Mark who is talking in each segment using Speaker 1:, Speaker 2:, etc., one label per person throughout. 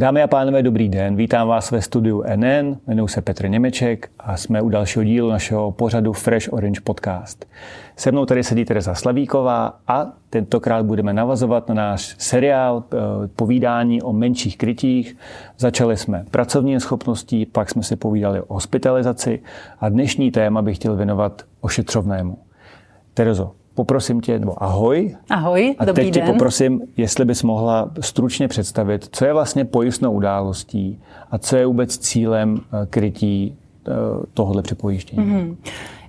Speaker 1: Dámy a pánové, dobrý den. Vítám vás ve studiu NN, jmenuji se Petr Němeček a jsme u dalšího dílu našeho pořadu Fresh Orange Podcast. Se mnou tady sedí Teresa Slavíková a tentokrát budeme navazovat na náš seriál eh, povídání o menších krytích. Začali jsme pracovní schopností, pak jsme si povídali o hospitalizaci a dnešní téma bych chtěl věnovat ošetřovnému. Terezo, poprosím tě, nebo ahoj.
Speaker 2: Ahoj,
Speaker 1: a
Speaker 2: dobrý
Speaker 1: teď
Speaker 2: den.
Speaker 1: tě poprosím, jestli bys mohla stručně představit, co je vlastně pojistnou událostí a co je vůbec cílem eh, krytí eh, tohohle připojištění. Mm-hmm.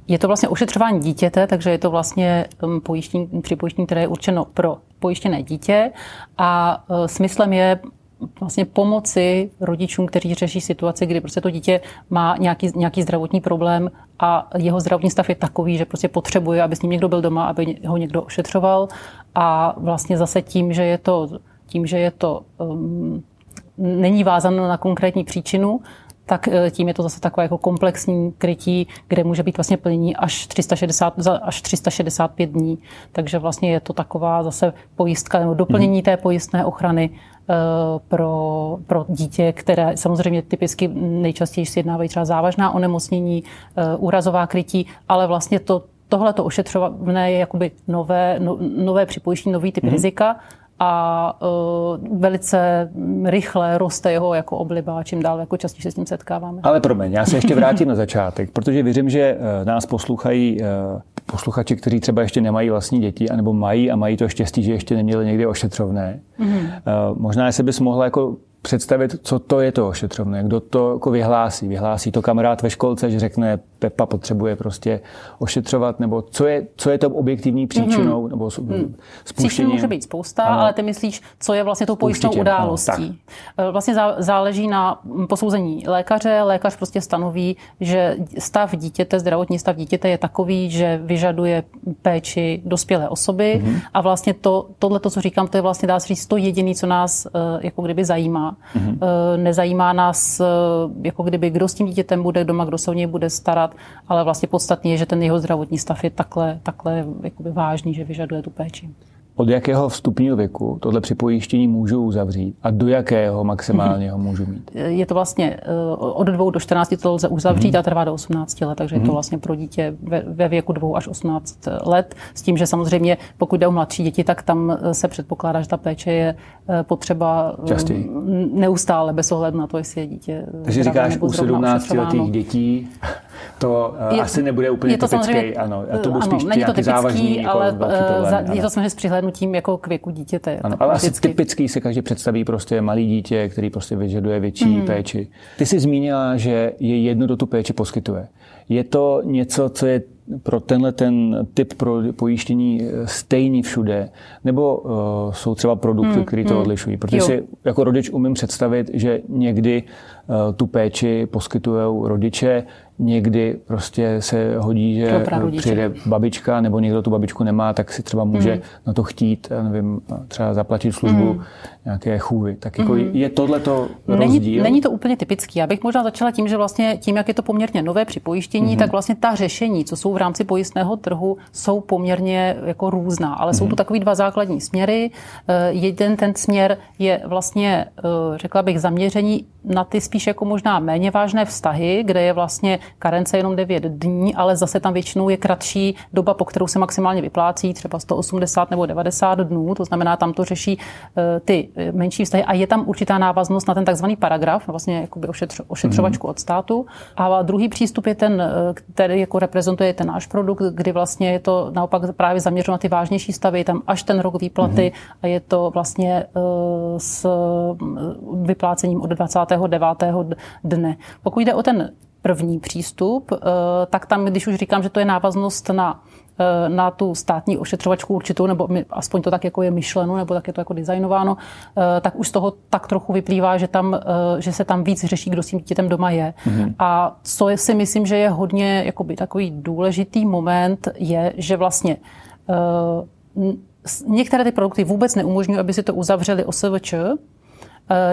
Speaker 2: Je to vlastně ošetřování dítěte, takže je to vlastně um, pojištění, připojištění, které je určeno pro pojištěné dítě a uh, smyslem je vlastně pomoci rodičům, kteří řeší situaci, kdy prostě to dítě má nějaký, nějaký zdravotní problém a jeho zdravotní stav je takový, že prostě potřebuje, aby s ním někdo byl doma, aby ho někdo ošetřoval a vlastně zase tím, že je to, tím, že je to um, není vázáno na konkrétní příčinu, tak eh, tím je to zase takové jako komplexní krytí, kde může být vlastně plnění až, 360, až 365 dní. Takže vlastně je to taková zase pojistka nebo doplnění mhm. té pojistné ochrany pro, pro dítě, které samozřejmě typicky nejčastěji si jednávají třeba závažná onemocnění, eh, úrazová krytí, ale vlastně to, tohle to ošetřované je jakoby nové, no, nové připojištění, nový typ mm-hmm. rizika a uh, velice rychle roste jeho jako obliba, čím dál jako častěji se s tím setkáváme.
Speaker 1: Ale promiň, já se ještě vrátím na začátek, protože věřím, že nás poslouchají uh, posluchači, kteří třeba ještě nemají vlastní děti, anebo mají a mají to štěstí, že ještě neměli někdy ošetřovné. Mm-hmm. Možná, jestli bys mohla jako představit, co to je to ošetřovné, kdo to jako vyhlásí. Vyhlásí to kamarád ve školce, že řekne, Pepa potřebuje prostě ošetřovat, nebo co je, co je to objektivní příčinou, mm-hmm. nebo
Speaker 2: hmm. spuštěním. může být spousta, ano. ale ty myslíš, co je vlastně tou pojistnou událostí. Ano, vlastně záleží na posouzení lékaře. Lékař prostě stanoví, že stav dítěte, zdravotní stav dítěte je takový, že vyžaduje péči dospělé osoby mm-hmm. a vlastně to, tohle, to, co říkám, to je vlastně dá se říct to jediné, co nás eh, jako kdyby zajímá. Mm-hmm. Nezajímá nás, eh, jako kdyby, kdo s tím dítětem bude doma, kdo se o něj bude starat, ale vlastně podstatně je, že ten jeho zdravotní stav je takhle, takhle jakoby vážný, že vyžaduje tu péči
Speaker 1: od jakého vstupního věku tohle připojištění můžu uzavřít a do jakého maximálně ho můžu mít?
Speaker 2: Je to vlastně eh, od 2 do 14 to lze uzavřít mm-hmm. a trvá do 18 let, takže mm-hmm. je to mhm. vlastně pro dítě ve, ve věku 2 až 18 let. S tím, že samozřejmě pokud jde o mladší děti, tak tam eh, se předpokládá, že ta péče je eh, potřeba
Speaker 1: Častěji.
Speaker 2: neustále bez ohledu na to, jestli je dítě.
Speaker 1: Takže říkáš u 17 letých dětí to je, asi nebude úplně je to typický, ano. A to
Speaker 2: ano,
Speaker 1: spíš
Speaker 2: není to typický,
Speaker 1: závažný, jako
Speaker 2: ale problém, je to samozřejmě s přihlédnutím jako k věku dítěte.
Speaker 1: Ano, ale asi typický se každý představí prostě malý dítě, který prostě vyžaduje větší mm. péči. Ty jsi zmínila, že je jedno, kdo tu péči poskytuje. Je to něco, co je pro tenhle ten typ pro pojištění stejný všude? Nebo uh, jsou třeba produkty, hmm, které to hmm. odlišují? Protože jo. si jako rodič umím představit, že někdy tu péči poskytují rodiče, někdy prostě se hodí, že přijde babička nebo někdo tu babičku nemá, tak si třeba může mm. na to chtít, nevím, třeba zaplatit službu mm. nějaké chůvy. Tak jako mm. je tohle to rozdíl?
Speaker 2: Není, není to úplně typický. Já bych možná začala tím, že vlastně tím, jak je to poměrně nové připojištění, mm. tak vlastně ta řešení, co jsou v rámci pojistného trhu, jsou poměrně jako různá. Ale mm. jsou tu takový dva základní směry. Eh, jeden ten směr je vlastně, eh, řekla bych, zaměření na ty spíš jako možná méně vážné vztahy, kde je vlastně karence jenom 9 dní, ale zase tam většinou je kratší doba, po kterou se maximálně vyplácí, třeba 180 nebo 90 dnů, to znamená, tam to řeší eh, ty eh, menší vztahy a je tam určitá návaznost na ten takzvaný paragraf, vlastně jakoby ošetř, ošetřovačku mm-hmm. od státu. A druhý přístup je ten, eh, který jako reprezentuje ten náš produkt, kdy vlastně je to naopak právě zaměřeno na ty vážnější stavy, je tam až ten rok výplaty mm-hmm. a je to vlastně s vyplácením od 29. dne. Pokud jde o ten první přístup, eh, tak tam, když už říkám, že to je návaznost na eh, na tu státní ošetřovačku určitou, nebo aspoň to tak jako je myšleno, nebo tak je to jako designováno, eh, tak už z toho tak trochu vyplývá, že, tam, že se tam víc řeší, kdo s tím dítětem doma je. Mm-hmm. A co si myslím, že je hodně jakoby, takový důležitý moment, je, že vlastně některé ty produkty vůbec neumožňují, aby si to uzavřeli OSVČ,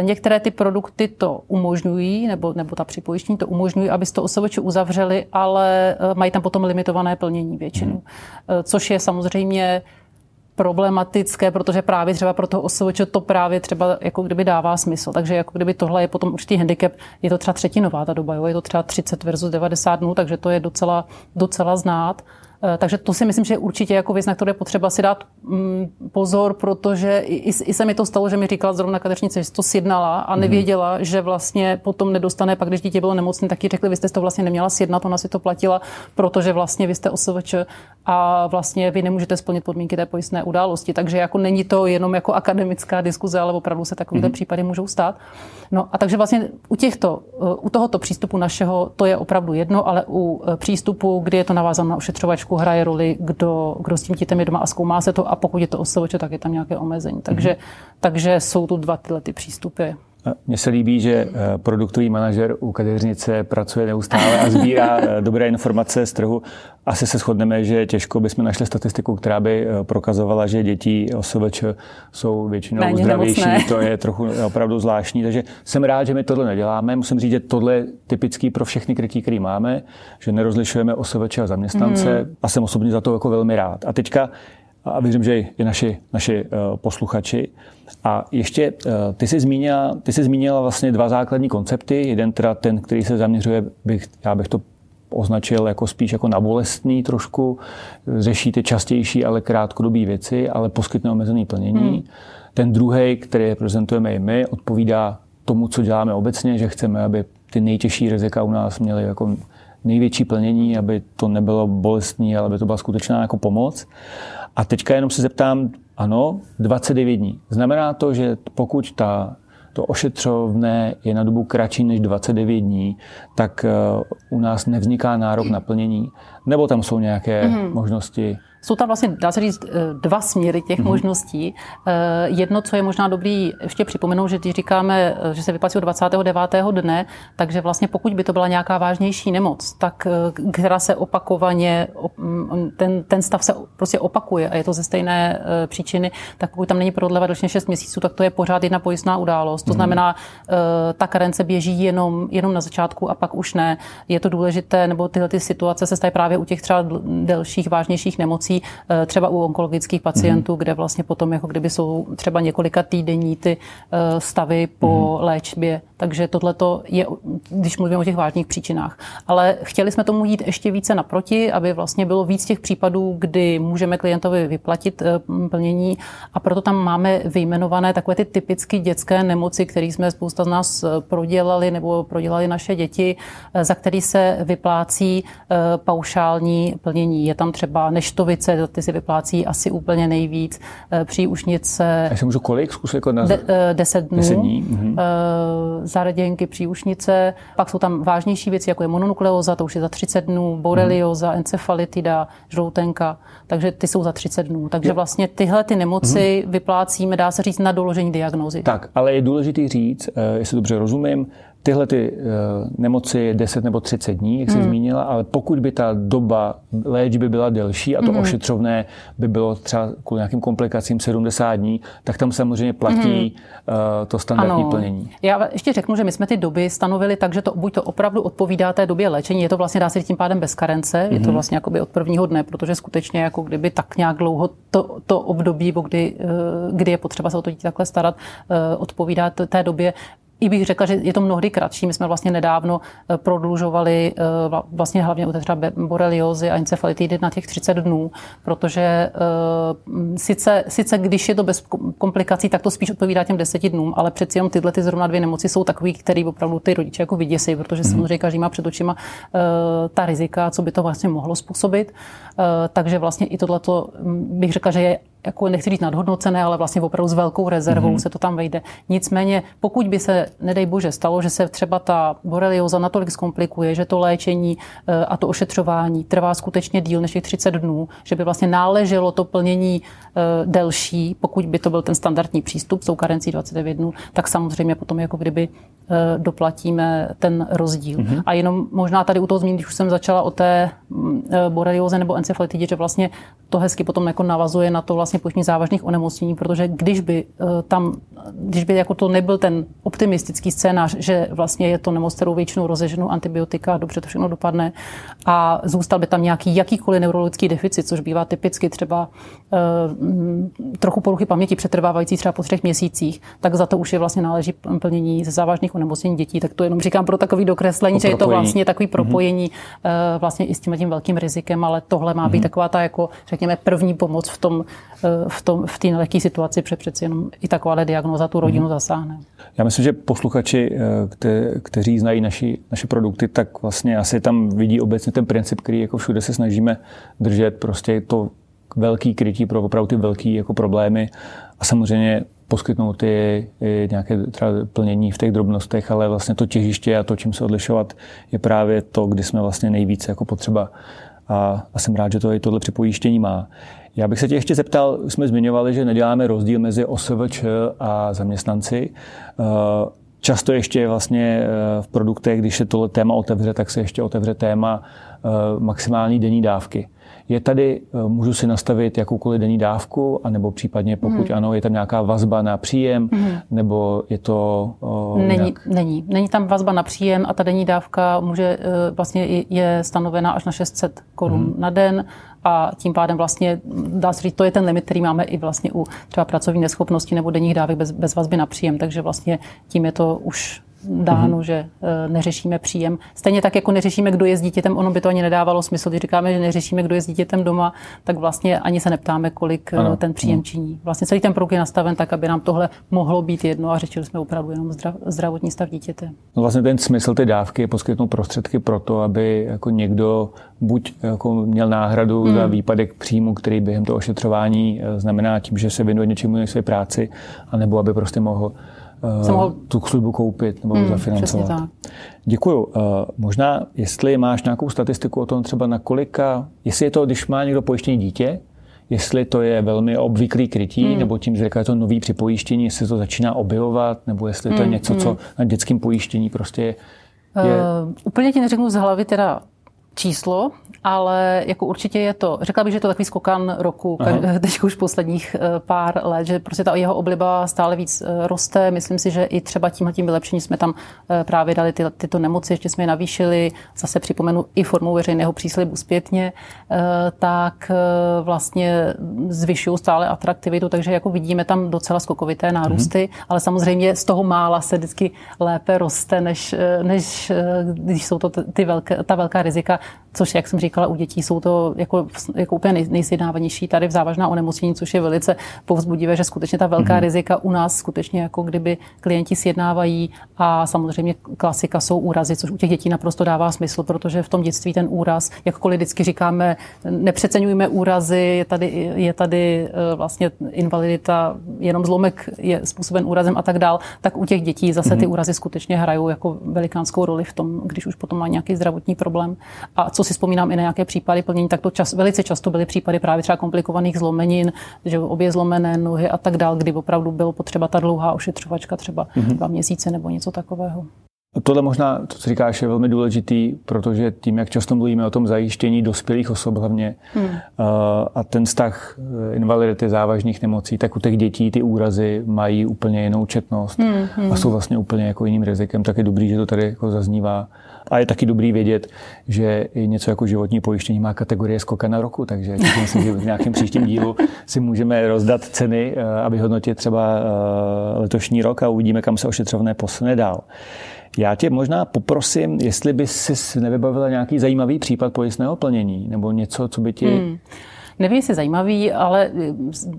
Speaker 2: Některé ty produkty to umožňují, nebo, nebo ta připojištění to umožňují, aby to osoboče uzavřeli, ale mají tam potom limitované plnění většinu. Hmm. Což je samozřejmě problematické, protože právě třeba pro toho osoboče to právě třeba jako kdyby dává smysl. Takže jako kdyby tohle je potom určitý handicap, je to třeba třetinová ta doba, jo? je to třeba 30 versus 90 dnů, takže to je docela, docela znát. Eh, takže to si myslím, že je určitě jako věc, na kterou je potřeba si dát mm, pozor, protože i, i se mi to stalo, že mi říkala zrovna kadeřnice, že to sjednala a mhm. nevěděla, že vlastně potom nedostane, pak když dítě bylo nemocné, tak ji řekli, vy jste to vlastně neměla sjednat, ona si to platila, protože vlastně vy jste OSVČ a vlastně vy nemůžete splnit podmínky té pojistné události. Takže jako není to jenom jako akademická diskuze, ale opravdu se takovéhle mm. případy můžou stát. No a takže vlastně u těchto, eh, u tohoto přístupu našeho to je opravdu jedno, ale u eh, přístupu, kdy je to navázáno na ošetřovačku, trošku hraje roli, kdo, kdo s tím dítem je doma a zkoumá se to a pokud je to OSVČ, tak je tam nějaké omezení. Takže, mm-hmm. takže jsou tu dva tyhle ty přístupy.
Speaker 1: Mně se líbí, že eh, produktový manažer u kadeřnice pracuje neustále a sbírá eh, dobré informace z trhu. Asi se shodneme, že těžko bychom našli statistiku, která by eh, prokazovala, že děti OSVČ jsou většinou Méně zdravější. Nemocné. To je trochu opravdu zvláštní. Takže jsem rád, že my tohle neděláme. Musím říct, že tohle je typický pro všechny krytí, které máme, že nerozlišujeme OSVČ a zaměstnance mm. a jsem osobně za to jako velmi rád. A teďka a věřím, že i naši, naši posluchači. A ještě ty jsi, zmínila, ty jsi zmínila vlastně dva základní koncepty. Jeden teda ten, který se zaměřuje, bych, já bych to označil jako spíš jako na bolestný trošku, řeší ty častější, ale krátkodobé věci, ale poskytne omezený plnění. Hmm. Ten druhý, který prezentujeme i my, odpovídá tomu, co děláme obecně, že chceme, aby ty nejtěžší rizika u nás měly jako největší plnění, aby to nebylo bolestný, ale aby to byla skutečná jako pomoc. A teďka jenom se zeptám, ano, 29 dní. Znamená to, že pokud ta, to ošetřovné je na dobu kratší než 29 dní, tak eh, u nás nevzniká nárok na plnění? Nebo tam jsou nějaké mm-hmm. možnosti?
Speaker 2: Jsou tam vlastně, dá se říct, eh, dva směry těch mm-hmm. možností. Eh, jedno, co je možná dobrý ještě připomenout, že když říkáme, eh, že se vyplácí od 29. dne, takže vlastně pokud by to byla nějaká vážnější nemoc, tak která se opakovaně, mm, ten, ten stav se prostě opakuje a je to ze stejné příčiny, tak pokud tam není prodleva další 6 měsíců, tak to je pořád jedna pojistná událost. To mm-hmm. znamená, ta karence běží jenom, jenom na začátku a pak už ne. Je to důležité, nebo tyhle ty situace se stají právě u těch třeba delších, vážnějších nemocí, Eh, třeba u onkologických pacientů, mm-hmm. kde vlastně potom jako kdyby jsou třeba několika týdenní ty eh, stavy po mm-hmm. léčbě. Takže tohle je, když mluvím o těch vážných příčinách. Ale chtěli jsme tomu jít ještě více naproti, aby vlastně bylo víc těch případů, kdy můžeme klientovi vyplatit eh, plnění a proto tam máme vyjmenované takové ty typicky dětské nemoci, které jsme spousta z nás prodělali nebo prodělali naše děti, za který se vyplácí paušální plnění. Je tam třeba neštovice, se ty si vyplácí asi úplně nejvíc. Eh, příušnice...
Speaker 1: A se můžu kolik? Zkus jako na...
Speaker 2: De, eh, deset dnů. Deset dní. Mhm. Eh, Zaraděnky, příušnice. Pak jsou tam vážnější věci, jako je mononukleóza, to už je za 30 dnů, borelioza, mhm. encefalitida, žloutenka. Takže ty jsou za 30 dnů. Takže vlastně tyhle ty nemoci mhm. vyplácíme, dá se říct, na doložení diagnózy.
Speaker 1: Tak, ale je důležité říct, jestli dobře rozumím, tyhle ty uh, nemoci 10 nebo 30 dní, jak jsi hmm. zmínila, ale pokud by ta doba léčby byla delší a to hmm. ošetřovné by bylo třeba kvůli nějakým komplikacím 70 dní, tak tam samozřejmě platí hmm. uh, to standardní ano. plnění.
Speaker 2: Já ještě řeknu, že my jsme ty doby stanovili tak, že to buď to opravdu odpovídá té době léčení, je to vlastně dá se tím pádem bez karence, hmm. je to mhm. vlastně jakoby od prvního dne, protože skutečně jako kdyby tak nějak dlouho to, to období, kdy, eh, kdy je potřeba se o to dítě takhle starat, odpovídá té době i bych řekla, že je to mnohdy kratší. My jsme vlastně nedávno eh, prodlužovali eh, vlastně hlavně u třeba boreliozy a encefalitidy na těch 30 dnů, protože eh, sice, sice když je to bez komplikací, tak to spíš odpovídá těm 10 dnům, ale přeci jenom tyhle ty zrovna dvě nemoci jsou takový, které opravdu ty rodiče jako vyděsí, protože mm. samozřejmě každý má před očima ta rizika, co by to vlastně mohlo způsobit. Takže vlastně i tohleto hm, bych řekla, že je jako nechci říct nadhodnocené, ale vlastně opravdu s velkou rezervou mm-hmm. se to tam vejde. Nicméně, pokud by se, nedej bože, stalo, že se třeba ta borelioza natolik zkomplikuje, že to léčení eh, a to ošetřování trvá skutečně díl než těch 30 dnů, že by vlastně náleželo to plnění delší, pokud by to byl ten standardní přístup s tou karencí 29 dnů, tak samozřejmě potom jako kdyby Eh, doplatíme ten rozdíl. Mm-hmm. A jenom možná tady u toho zmínit, když už jsem začala o té mm, eh, borelioze nebo encefalitidě, že vlastně to hezky potom jako navazuje na to vlastně pojištění závažných onemocnění, protože když by eh, tam, když by jako to nebyl ten optimistický scénář, že vlastně je to nemoc, kterou většinou rozeženou antibiotika, dobře to všechno dopadne a zůstal by tam nějaký jakýkoliv neurologický deficit, což bývá typicky třeba uh, trochu poruchy paměti přetrvávající třeba po třech měsících, tak za to už je vlastně náleží plnění ze závažných onemocnění dětí, tak to jenom říkám pro takový dokreslení, že je to vlastně takový mhm. propojení mm-hmm. vlastně i s tím, tím velkým rizikem, ale tohle má být mm-hmm. taková ta, jako řekněme, první pomoc v tom, eh, v, tom, v té nelehké situaci, protože přeci jenom i taková diagnoza tu rodinu mm-hmm. zasáhne.
Speaker 1: Já myslím, že posluchači, eh, kte, kteří znají naši, naše produkty, tak vlastně asi tam vidí obecně ten princip, který jako všude se snažíme držet, prostě to velký krytí pro opravdu ty velké jako problémy a samozřejmě poskytnout i, i nějaké třeba plnění v těch drobnostech, ale vlastně to těžiště a to, čím se odlišovat, je právě to, kdy jsme vlastně nejvíce jako potřeba. A, a jsem rád, že to i tohle připojištění má. Já bych se tě ještě zeptal, jsme zmiňovali, že neděláme rozdíl mezi OSVČ a zaměstnanci. Eh, často ještě vlastně eh, v produktech, když se tohle téma otevře, tak se ještě otevře téma eh, maximální denní dávky. Je tady, můžu si nastavit jakoukoliv denní dávku, anebo případně pokud hmm. ano, je tam nějaká vazba na příjem, hmm. nebo je to...
Speaker 2: O, není, nějak... není. Není tam vazba na příjem a ta denní dávka může, vlastně je stanovena až na 600 korun hmm. na den a tím pádem vlastně, dá se říct, to je ten limit, který máme i vlastně u třeba pracovní neschopnosti nebo denních dávek bez, bez vazby na příjem, takže vlastně tím je to už dáno, mm-hmm. že e, neřešíme příjem. Stejně tak, jako neřešíme, kdo je s dítětem, ono by to ani nedávalo smysl, když říkáme, že neřešíme, kdo je s dítětem doma, tak vlastně ani se neptáme, kolik e, ano. ten příjem činí. Vlastně celý ten produkt je nastaven tak, aby nám tohle mohlo být jedno a řešili jsme opravdu jenom zdrav, zdravotní stav dítěte.
Speaker 1: No vlastně ten smysl té dávky je poskytnout prostředky pro to, aby jako někdo buď jako měl náhradu hmm. za výpadek příjmu, který během toho ošetřování e, znamená tím, že se věnuje něčemu než své práci, anebo aby prostě mohl uh, mohl... tu službu koupit nebo hmm, zafinancovat. Děkuju. Uh, možná, jestli máš nějakou statistiku o tom třeba na kolika, jestli je to, když má někdo pojištění dítě, jestli to je velmi obvyklý krytí, hmm. nebo tím, že je to nový připojištění, jestli to začíná objevovat, nebo jestli to je hmm, něco, hmm. co na dětském pojištění prostě je...
Speaker 2: Uh, úplně ti neřeknu z hlavy teda číslo, ale jako určitě je to, řekla bych, že je to takový skokan roku, teď už posledních eh, pár let, že prostě ta jeho obliba stále víc eh, roste. Myslím si, že i třeba tímhle tím vylepšením jsme tam eh, právě dali ty, tyto nemoci, ještě jsme je navýšili, zase připomenu i formou veřejného příslibu zpětně, tak vlastně zvyšují stále atraktivitu, takže jako vidíme tam docela skokovité nárůsty, mm-hmm. ale samozřejmě z toho mála se vždycky lépe roste, než, než když jsou to ty velké, ta velká rizika, což, jak jsem říkala, u dětí jsou to jako, jako úplně nej, nejsjednávanější tady v závažná onemocnění, což je velice povzbudivé, že skutečně ta velká mm-hmm. rizika u nás skutečně jako kdyby klienti sjednávají a samozřejmě klasika jsou úrazy, což u těch dětí naprosto dává smysl, protože v tom dětství ten úraz, jakkoliv vždycky říkáme, nepřeceňujeme úrazy, je tady, je tady eh, vlastně invalidita, jenom zlomek je způsoben úrazem a tak dál, tak u těch dětí zase ty úrazy skutečně hrajou jako velikánskou roli v tom, když už potom má nějaký zdravotní problém. A co si vzpomínám i nějaké případy plnění, tak to čas, velice často byly případy právě třeba komplikovaných zlomenin, že obě zlomené nohy a tak dál, kdy opravdu bylo potřeba ta dlouhá ošetřovačka, třeba mm-hmm. dva měsíce nebo něco takového.
Speaker 1: Tohle možná, to, co říkáš, je velmi důležitý, protože tím, jak často mluvíme o tom zajištění dospělých osob hlavně hmm. a ten vztah eh, invalidity závažných nemocí, tak u těch dětí ty úrazy mají úplně jinou četnost hmm, hmm. a jsou vlastně úplně jako jiným rizikem, tak je dobrý, že to tady jako zaznívá. A je taky dobrý vědět, že i něco jako životní pojištění má kategorie skoka na roku, takže myslím, že v nějakém příštím dílu si můžeme rozdat ceny eh, a vyhodnotit třeba eh, letošní rok a uvidíme, kam se ošetřovné posune dál. Já tě možná poprosím, jestli by si nevybavila nějaký zajímavý případ pojistného plnění nebo něco, co by ti... Hmm.
Speaker 2: Nevím, jestli zajímavý, ale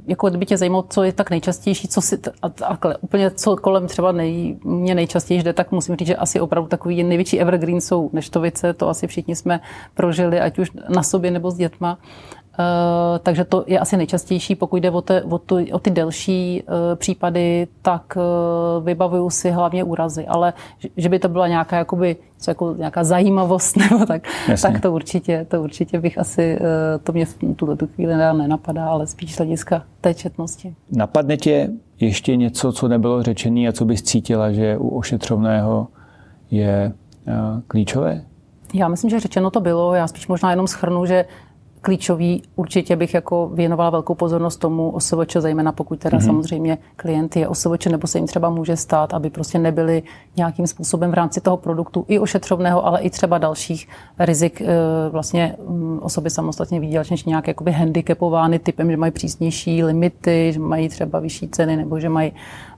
Speaker 2: jako kdyby tě zajímalo, co je tak nejčastější, co si, a, a, úplně co kolem třeba nej, mě nejčastěji jde, tak musím říct, že asi opravdu takový největší evergreen jsou neštovice, to asi všichni jsme prožili, ať už na sobě nebo s dětma. Takže to je asi nejčastější. Pokud jde o, te, o, tu, o ty delší případy, tak vybavuju si hlavně úrazy. Ale že by to byla nějaká, jakoby, co jako nějaká zajímavost, nebo tak, tak to určitě, to určitě bych asi, to mě v tuto tu chvíli nenapadá, ale spíš hlediska té četnosti.
Speaker 1: Napadne tě ještě něco, co nebylo řečené a co bys cítila, že u ošetřovného je klíčové?
Speaker 2: Já myslím, že řečeno to bylo. Já spíš možná jenom schrnu, že klíčový určitě bych jako věnovala velkou pozornost tomu OSVČ, zejména pokud teda mm-hmm. samozřejmě klient je OSVČ, nebo se jim třeba může stát, aby prostě nebyli nějakým způsobem v rámci toho produktu i ošetřovného, ale i třeba dalších rizik eh, vlastně mm, osoby samostatně výdělečně nějak jakoby handicapovány typem, že mají přísnější limity, že mají třeba vyšší ceny nebo že mají,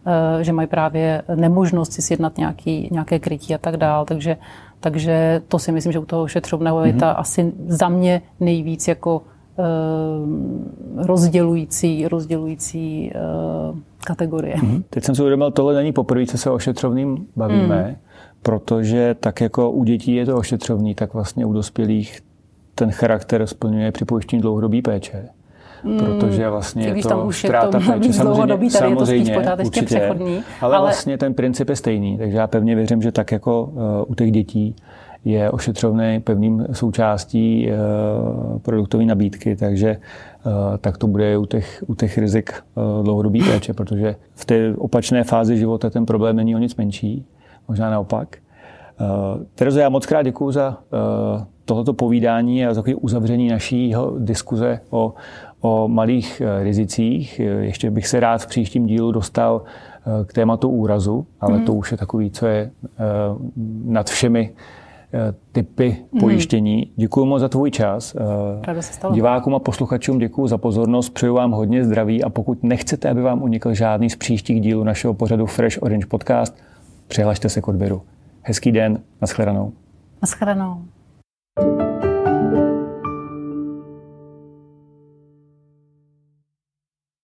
Speaker 2: eh, že mají právě nemožnost si sjednat nějaký, nějaké krytí a tak dál. Takže takže to si myslím, že u toho ošetřovného mm-hmm. je ta mhm. asi za mě nejvíc jako uh, rozdělující, rozdělující uh, kategorie. Mm-hmm.
Speaker 1: Teď jsem si uvědomil, tohle není poprvé, co se o ošetřovným bavíme, mm. protože tak jako u dětí je to ošetřovný, tak vlastně u dospělých ten charakter splňuje při pojištění dlouhodobý péče. Hmm, protože vlastně je to
Speaker 2: tam už ztráta je to péče. Samozřejmě, samozřejmě je to určitě, přechodný.
Speaker 1: Ale, ale vlastně ten princip je stejný, takže já pevně věřím, že tak jako uh, u těch dětí je ošetřovný pevným součástí uh, produktové nabídky, takže uh, tak to bude u těch, u těch rizik uh, dlouhodobé péče, protože v té opačné fázi života ten problém není o nic menší, možná naopak. Terezo, já moc krát děkuji za tohoto povídání a za takové uzavření naší diskuze o, o malých eh, rizicích. Ještě bych se rád v příštím dílu dostal eh, k tématu úrazu, ale mm. to už je takový, co je eh, nad všemi typy mm. pojištění. Děkuji moc za tvůj čas. Divákům a posluchačům děkuji za pozornost, přeju vám hodně zdraví a pokud nechcete, aby vám unikl žádný z příštích dílů našeho pořadu Fresh Orange Podcast, přihlašte se k odběru. Hezký den, nashledanou.
Speaker 2: Nashledanou.